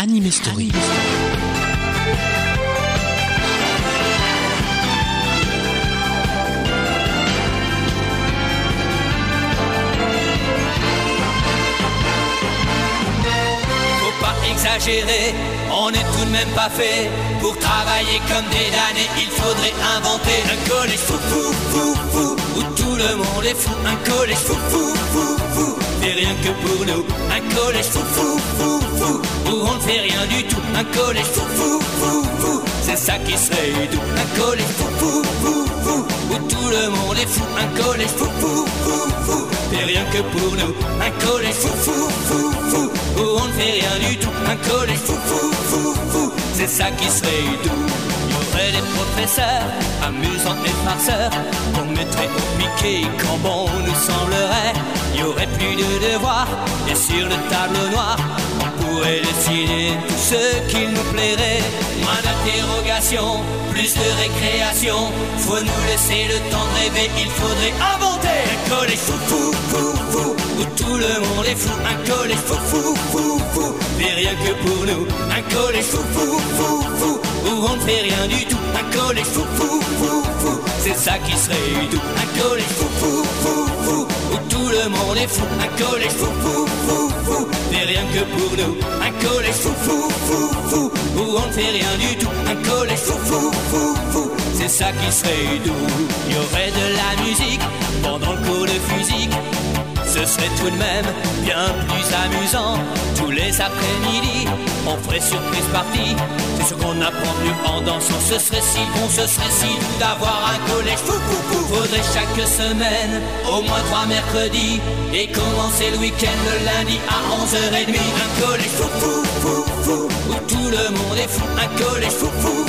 Anime Story. Faut pas exagérer, on n'est tout de même pas fait pour travailler comme des damnés. Il faudrait inventer un collège fou fou fou fou où tout le monde est fou. Un collège fou fou fou fou, mais rien que pour nous. Un collège fou fou fou fou où on ne fait rien du tout. Un collège fou fou fou fou, c'est ça qui serait doux. Un collège fou fou fou fou où tout le monde est fou. Un collège fou fou fou fou, mais rien que pour nous. Un collège fou fou fou fou où on ne fait rien du tout. Un collège fou fou fou fou, c'est ça qui serait doux. Des professeurs amusants et farceurs qu'on mettrait au piquet quand bon nous semblerait. Il y aurait plus de devoirs et sur le tableau noir on pourrait dessiner tout ce qu'il nous plairait. Moins d'interrogations, plus de récréation. Faut nous laisser le temps de rêver, il faudrait inventer un collège fou fou fou fou où tout le monde est fou. Un collège fou fou fou fou, mais rien que pour nous. Un collège fou fou fou fou où on ne fait rien du tout. Un collège fou fou fou fou, c'est ça qui serait doux. Un collège fou fou fou fou où tout le monde est fou. Un collège fou fou fou fou, mais rien que pour nous. Un collège fou fou fou fou où on ne fait rien du tout. Un collège fou fou fou fou, c'est ça qui serait doux. Il y aurait de la musique pendant le cours de physique. Ce serait tout de même bien plus amusant. Tous les après-midi, on ferait surprise partie. C'est sûr qu'on apprend mieux en dansant. Ce serait si bon, ce serait si doux d'avoir un collège. Fou fou fou. Faudrait chaque semaine, au moins trois mercredis Et commencer le week-end le lundi à 11h30 Un collège fou fou fou fou Où tout le monde est fou. Un collège fou fou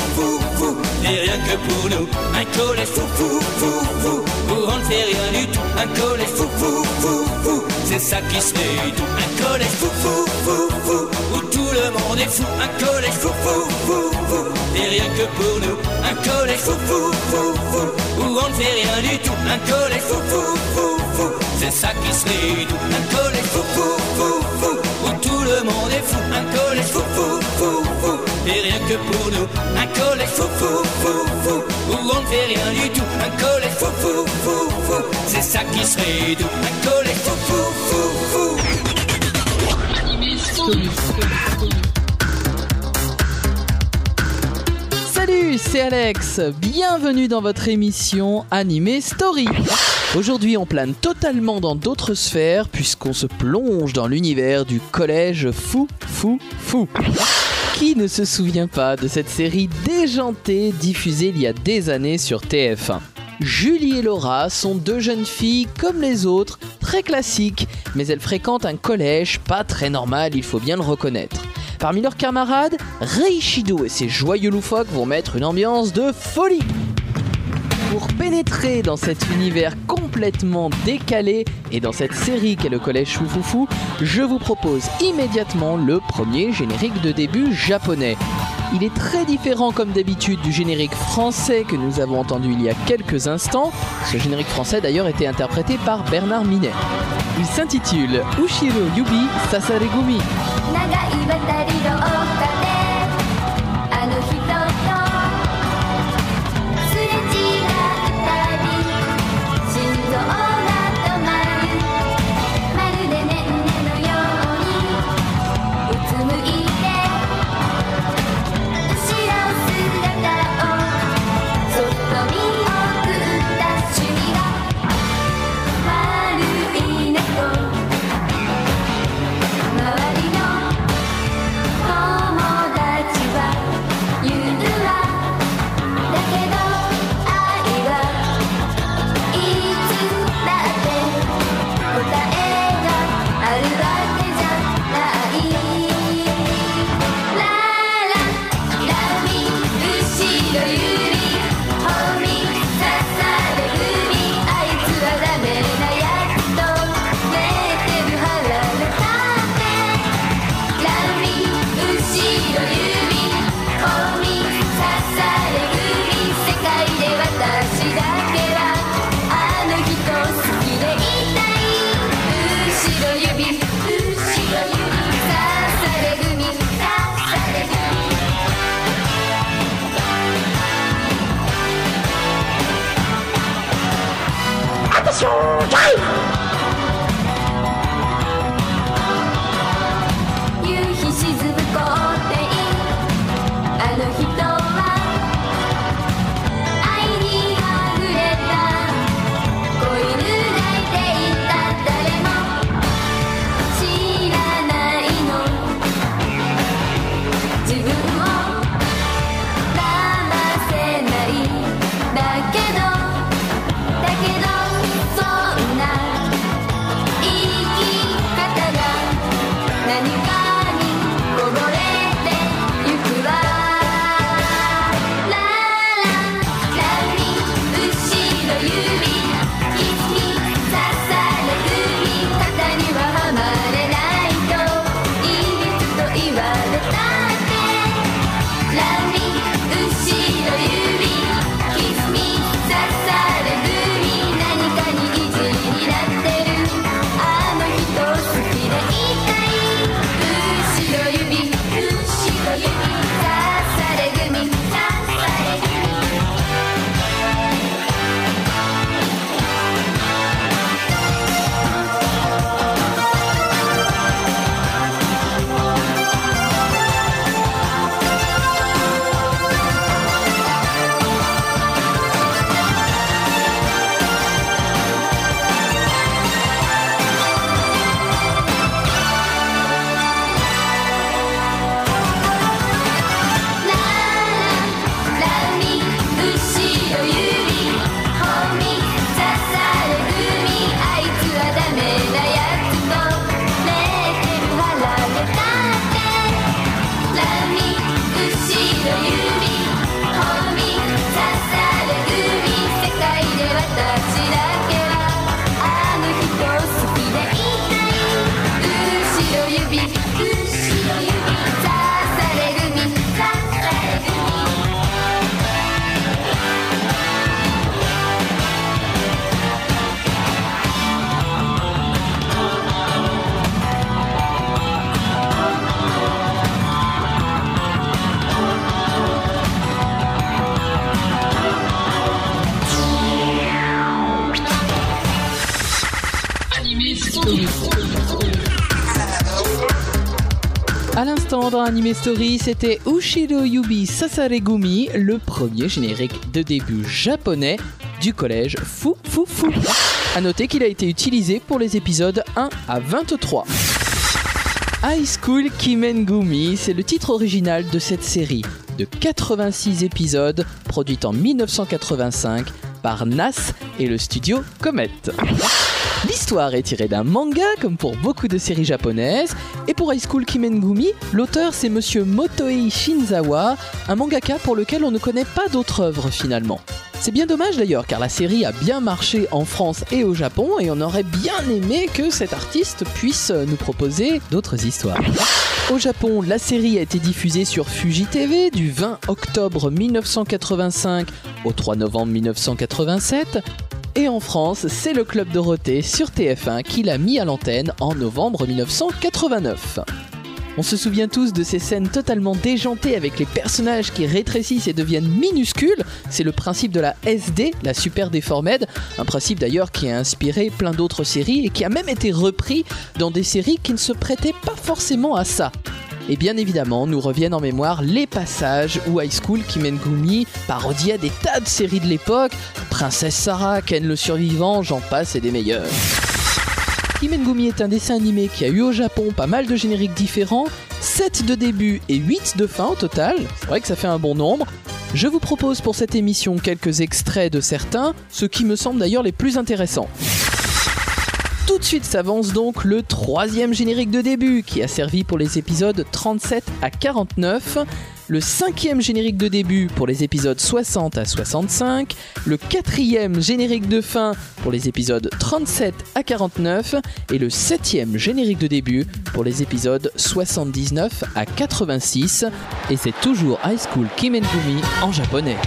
fou Et rien que pour nous Un collège fou fou fou fou Où on ne fait rien du tout Un collège fou fou fou fou C'est ça qui serait doux Un collège fou fou fou fou Où tout le monde est fou Un collège fou fou fou fou Et rien que pour nous Un collège fou fou fou fou Où on ne fait rien du tout Un collège fou fou fou fou C'est ça qui serait doux Un que pour nous Un collège fou fou fou fou Où on ne fait rien du tout Un collège fou fou fou fou C'est ça qui serait doux Un collège fou fou fou fou Salut, c'est Alex. Bienvenue dans votre émission Animé Story. Aujourd'hui, on plane totalement dans d'autres sphères puisqu'on se plonge dans l'univers du collège fou, fou, fou. Qui ne se souvient pas de cette série déjantée diffusée il y a des années sur TF1 Julie et Laura sont deux jeunes filles comme les autres, très classiques, mais elles fréquentent un collège pas très normal, il faut bien le reconnaître. Parmi leurs camarades, Reishido et ses joyeux loufoques vont mettre une ambiance de folie. Pour pénétrer dans cet univers complètement décalé et dans cette série qu'est le collège Foufoufou, je vous propose immédiatement le premier générique de début japonais. Il est très différent comme d'habitude du générique français que nous avons entendu il y a quelques instants. Ce générique français d'ailleurs était interprété par Bernard Minet. Il s'intitule Ushiro Yubi Sasaregumi. Anime Story, c'était Ushiro Yubi Sasaregumi, le premier générique de début japonais du collège Fou Fou. A noter qu'il a été utilisé pour les épisodes 1 à 23. High School Kimengumi, c'est le titre original de cette série de 86 épisodes produite en 1985 par NAS et le studio Comet. L'histoire est tirée d'un manga, comme pour beaucoup de séries japonaises, et pour High School Kimengumi, l'auteur c'est monsieur Motoei Shinzawa, un mangaka pour lequel on ne connaît pas d'autre œuvre finalement. C'est bien dommage d'ailleurs, car la série a bien marché en France et au Japon, et on aurait bien aimé que cet artiste puisse nous proposer d'autres histoires. Au Japon, la série a été diffusée sur Fuji TV du 20 octobre 1985 au 3 novembre 1987. Et en France, c'est le Club Dorothée sur TF1 qui l'a mis à l'antenne en novembre 1989. On se souvient tous de ces scènes totalement déjantées avec les personnages qui rétrécissent et deviennent minuscules. C'est le principe de la SD, la Super Deformed, un principe d'ailleurs qui a inspiré plein d'autres séries et qui a même été repris dans des séries qui ne se prêtaient pas forcément à ça. Et bien évidemment, nous reviennent en mémoire les passages où High School Kimengumi parodiait des tas de séries de l'époque, Princesse Sarah, Ken le survivant, j'en passe et des meilleurs. Kimengumi est un dessin animé qui a eu au Japon pas mal de génériques différents, 7 de début et 8 de fin au total, c'est vrai que ça fait un bon nombre. Je vous propose pour cette émission quelques extraits de certains, ce qui me semble d'ailleurs les plus intéressants. Tout de suite s'avance donc le troisième générique de début qui a servi pour les épisodes 37 à 49, le cinquième générique de début pour les épisodes 60 à 65, le quatrième générique de fin pour les épisodes 37 à 49 et le septième générique de début pour les épisodes 79 à 86 et c'est toujours High School Kimengumi en japonais.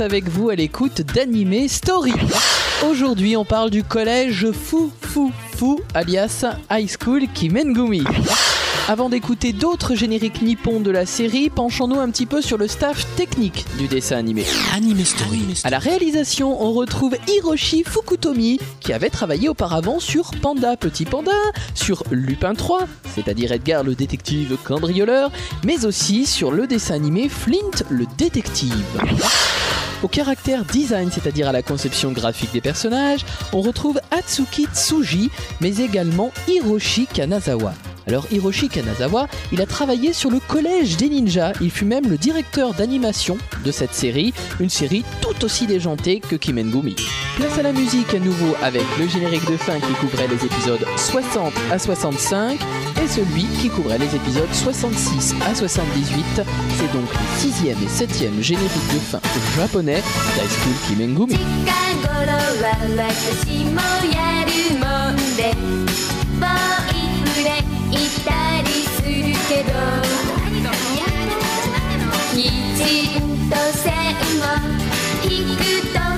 Avec vous à l'écoute d'Animé Story. Aujourd'hui, on parle du collège Fou Fou Fou, alias High School Kimengumi. Avant d'écouter d'autres génériques nippons de la série, penchons-nous un petit peu sur le staff technique du dessin animé. Anime Story. À la réalisation, on retrouve Hiroshi Fukutomi, qui avait travaillé auparavant sur Panda Petit Panda, sur Lupin 3, c'est-à-dire Edgar le détective cambrioleur, mais aussi sur le dessin animé Flint le détective. Au caractère design, c'est-à-dire à la conception graphique des personnages, on retrouve Atsuki Tsuji, mais également Hiroshi Kanazawa. Alors Hiroshi Kanazawa, il a travaillé sur le collège des ninjas, il fut même le directeur d'animation de cette série, une série tout aussi déjantée que Kimengumi. Place à la musique à nouveau avec le générique de fin qui couvrait les épisodes 60 à 65 et celui qui couvrait les épisodes 66 à 78. C'est donc le sixième et septième générique de fin japonais d'High School Kimengumi. ど。きちんと線を引くと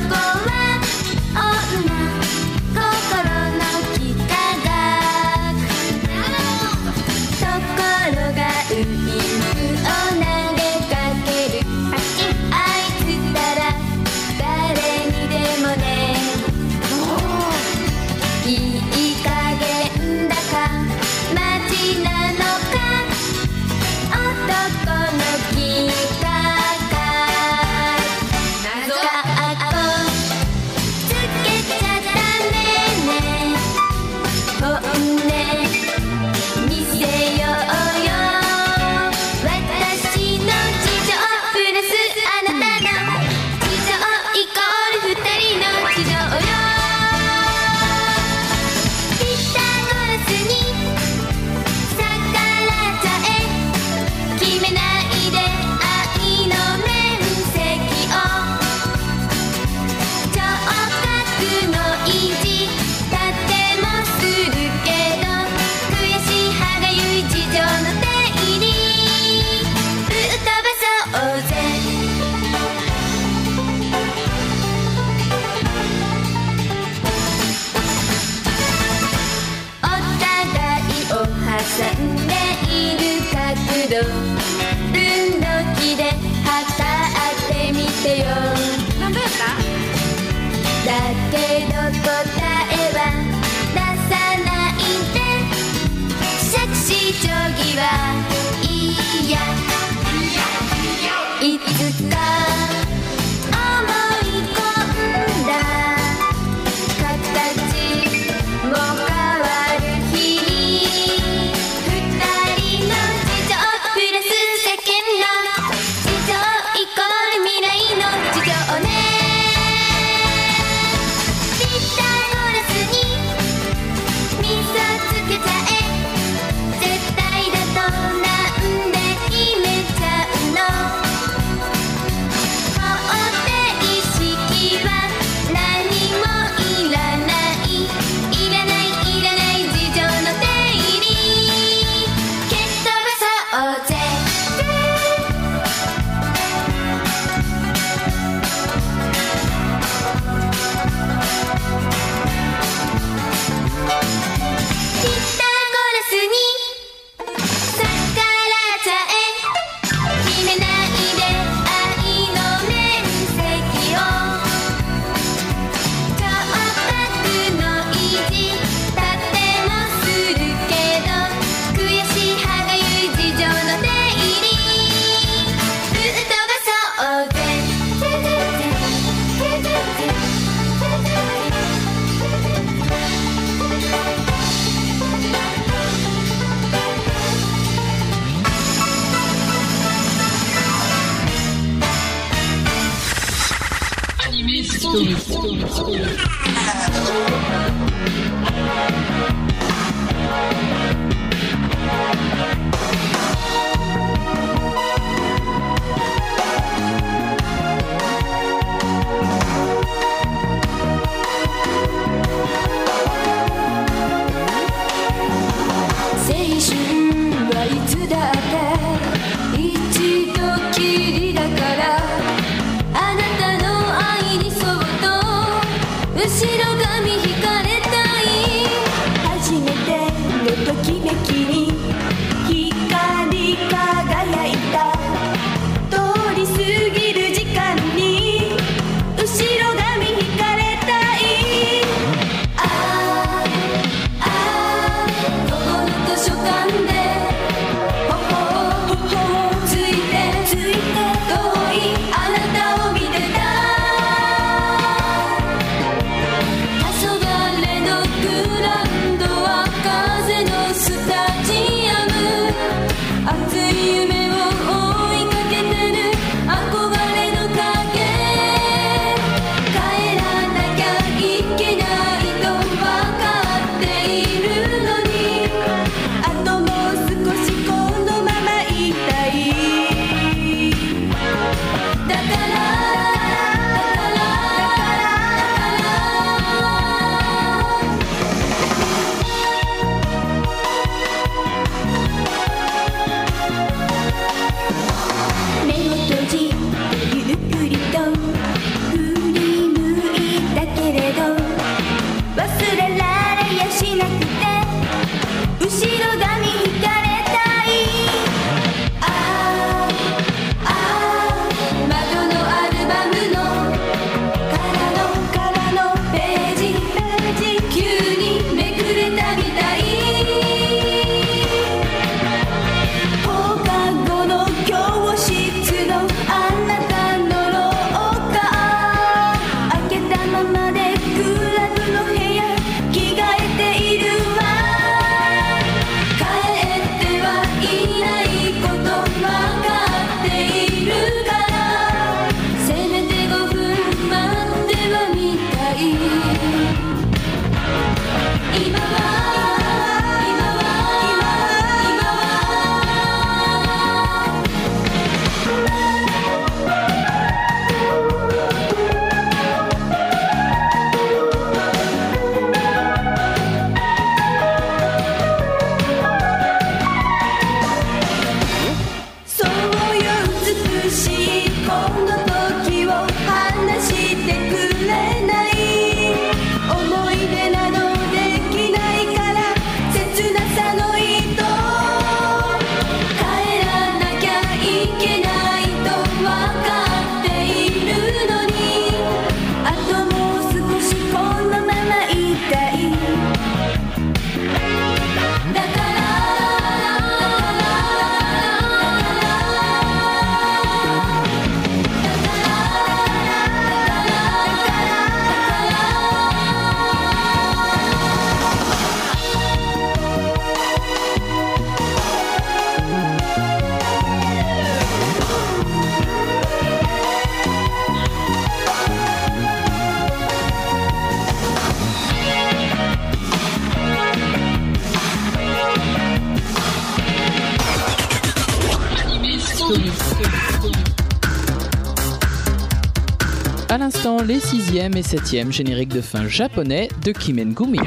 à l'instant les 6e et 7e génériques de fin japonais de Kimengumi.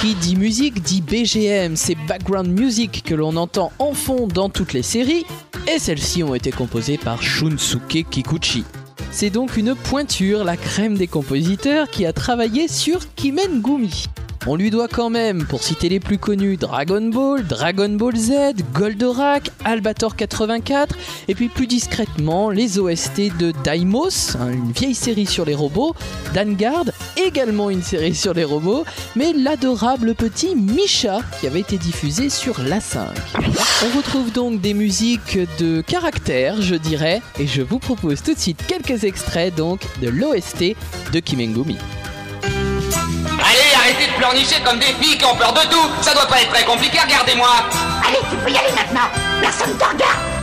Qui dit musique dit BGM, c'est background music que l'on entend en fond dans toutes les séries, et celles-ci ont été composées par Shunsuke Kikuchi. C'est donc une pointure, la crème des compositeurs, qui a travaillé sur Kimengumi. On lui doit quand même, pour citer les plus connus, Dragon Ball, Dragon Ball Z, Goldorak, Albator 84, et puis plus discrètement les OST de Daimos, hein, une vieille série sur les robots, Dangard, également une série sur les robots, mais l'adorable petit Misha qui avait été diffusé sur la 5. On retrouve donc des musiques de caractère, je dirais, et je vous propose tout de suite quelques extraits donc de l'OST de Kimengumi pleurnicher comme des filles qui ont peur de tout. Ça doit pas être très compliqué, regardez-moi. Allez, tu peux y aller maintenant. Personne ne te regarde.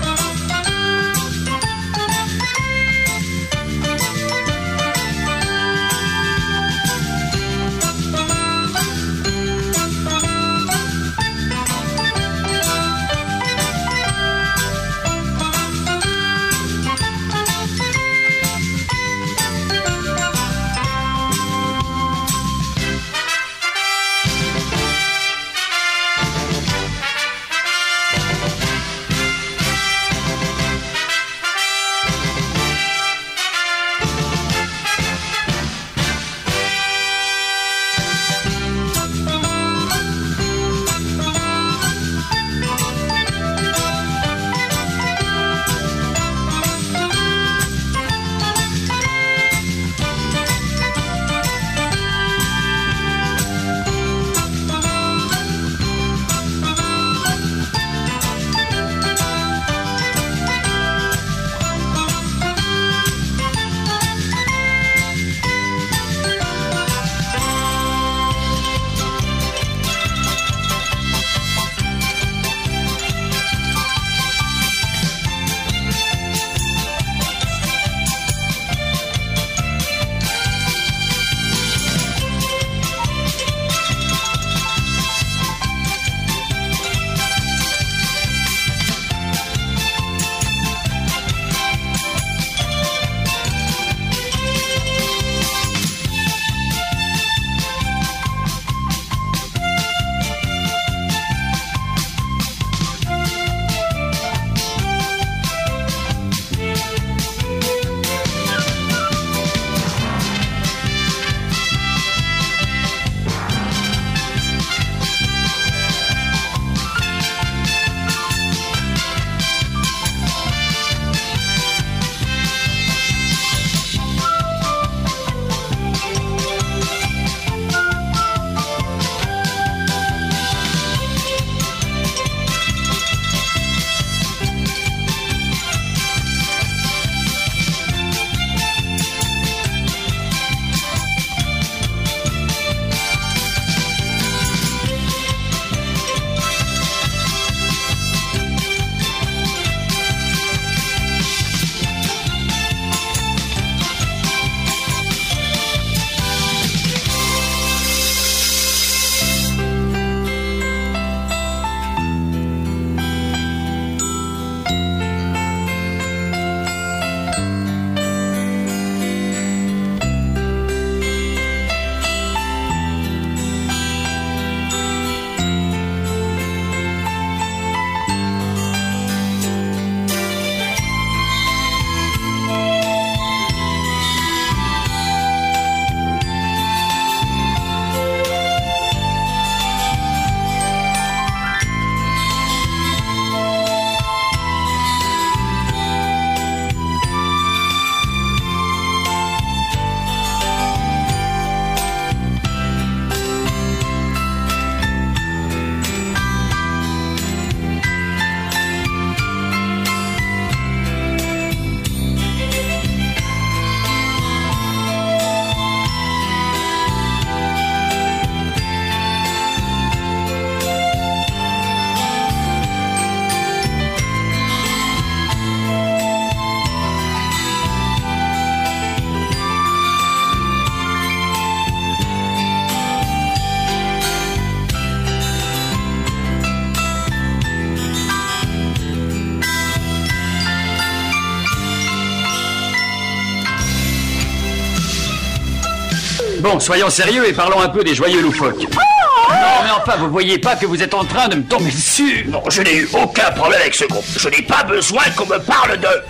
Soyons sérieux et parlons un peu des joyeux loufoques. Non, mais enfin, vous voyez pas que vous êtes en train de me tomber dessus Non, je n'ai eu aucun problème avec ce groupe. Je n'ai pas besoin qu'on me parle d'eux.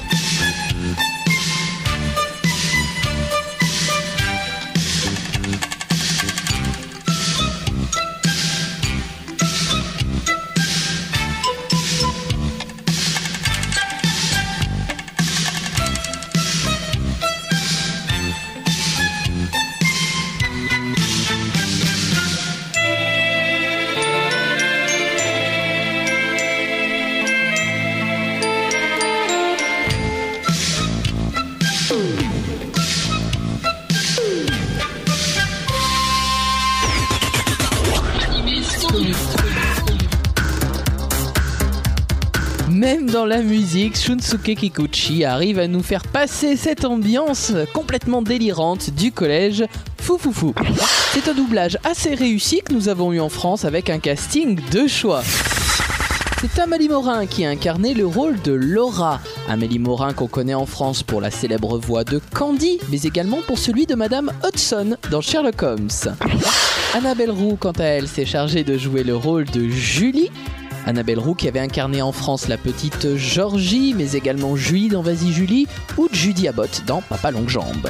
La musique, Shunsuke Kikuchi arrive à nous faire passer cette ambiance complètement délirante du collège Foufoufou. C'est un doublage assez réussi que nous avons eu en France avec un casting de choix. C'est Amélie Morin qui a incarné le rôle de Laura. Amélie Morin qu'on connaît en France pour la célèbre voix de Candy, mais également pour celui de Madame Hudson dans Sherlock Holmes. Annabelle Roux, quant à elle, s'est chargée de jouer le rôle de Julie. Annabelle Roux qui avait incarné en France la petite Georgie, mais également Julie dans Vas-y Julie, ou Judy Abbott dans Papa Longue Jambe.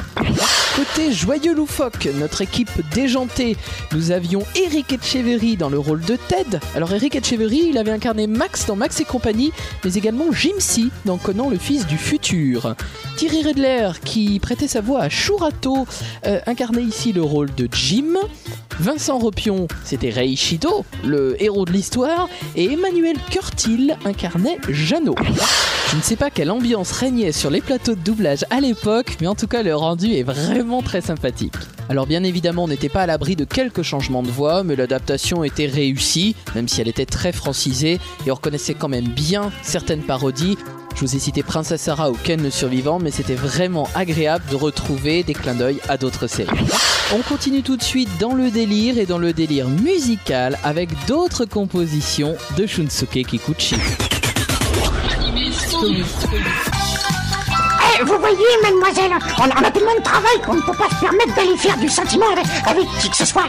Côté joyeux loufoque, notre équipe déjantée, nous avions Eric Etcheverry dans le rôle de Ted. Alors Eric Etcheverry, il avait incarné Max dans Max et compagnie, mais également Jimsy dans Conan le fils du futur. Thierry Redler qui prêtait sa voix à Shurato, euh, incarnait ici le rôle de Jim. Vincent Ropion, c'était Ray Shido, le héros de l'histoire, et Emmanuel Curtil incarnait Jeannot. Je ne sais pas quelle ambiance régnait sur les plateaux de doublage à l'époque, mais en tout cas le rendu est vraiment très sympathique. Alors bien évidemment on n'était pas à l'abri de quelques changements de voix, mais l'adaptation était réussie, même si elle était très francisée, et on reconnaissait quand même bien certaines parodies. Je vous ai cité Princesse Sarah ou Ken le survivant, mais c'était vraiment agréable de retrouver des clins d'œil à d'autres séries. On continue tout de suite dans le délire et dans le délire musical avec d'autres compositions de Shunsuke Kikuchi. Eh, vous voyez, mademoiselle, on, a tellement de travail qu'on ne peut pas se permettre d'aller faire du sentiment avec qui que ce soit.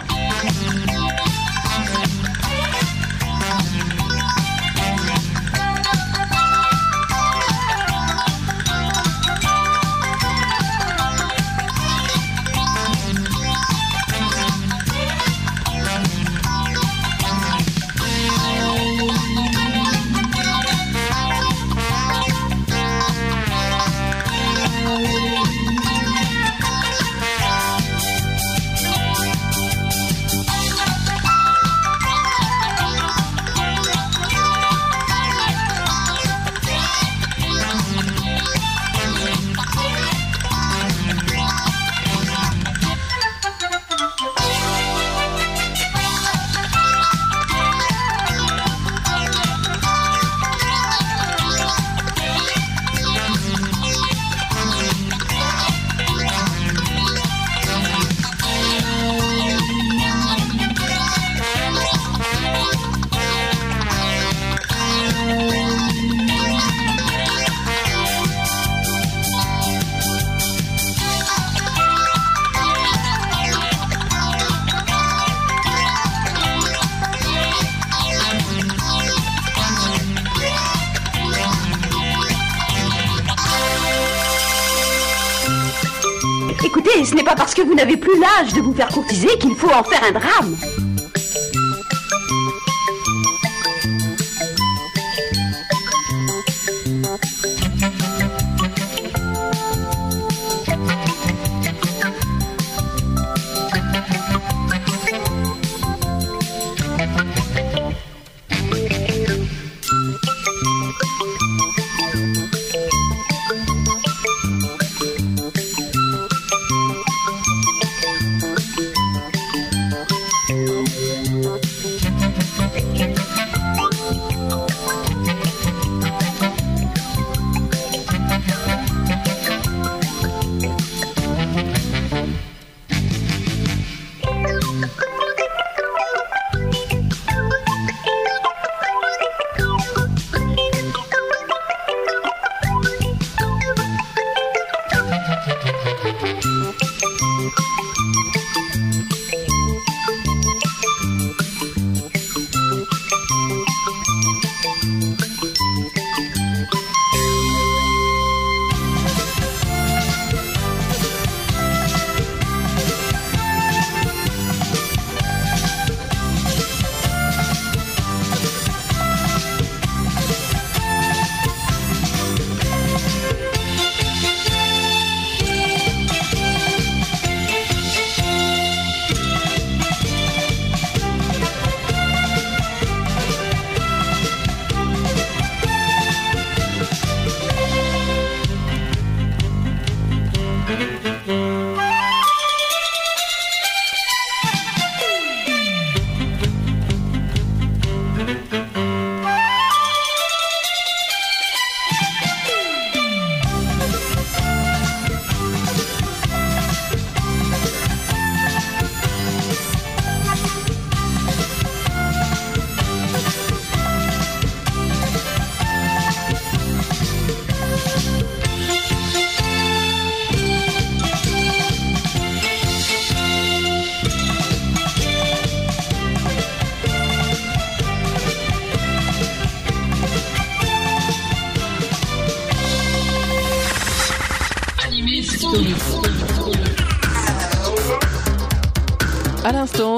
Plus l'âge de vous faire courtiser qu'il faut en faire un drame.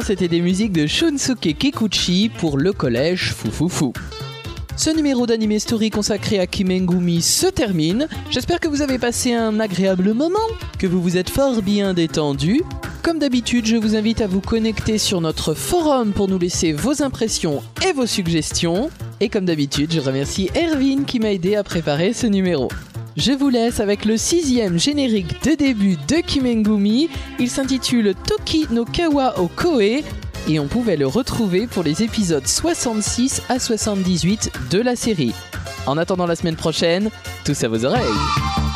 c'était des musiques de Shunsuke Kikuchi pour le collège Foufoufou. Ce numéro d'Anime Story consacré à Kimengumi se termine. J'espère que vous avez passé un agréable moment, que vous vous êtes fort bien détendu. Comme d'habitude, je vous invite à vous connecter sur notre forum pour nous laisser vos impressions et vos suggestions. Et comme d'habitude, je remercie Erwin qui m'a aidé à préparer ce numéro. Je vous laisse avec le sixième générique de début de Kimengumi. Il s'intitule Toki no Kawa o Koe et on pouvait le retrouver pour les épisodes 66 à 78 de la série. En attendant la semaine prochaine, tous à vos oreilles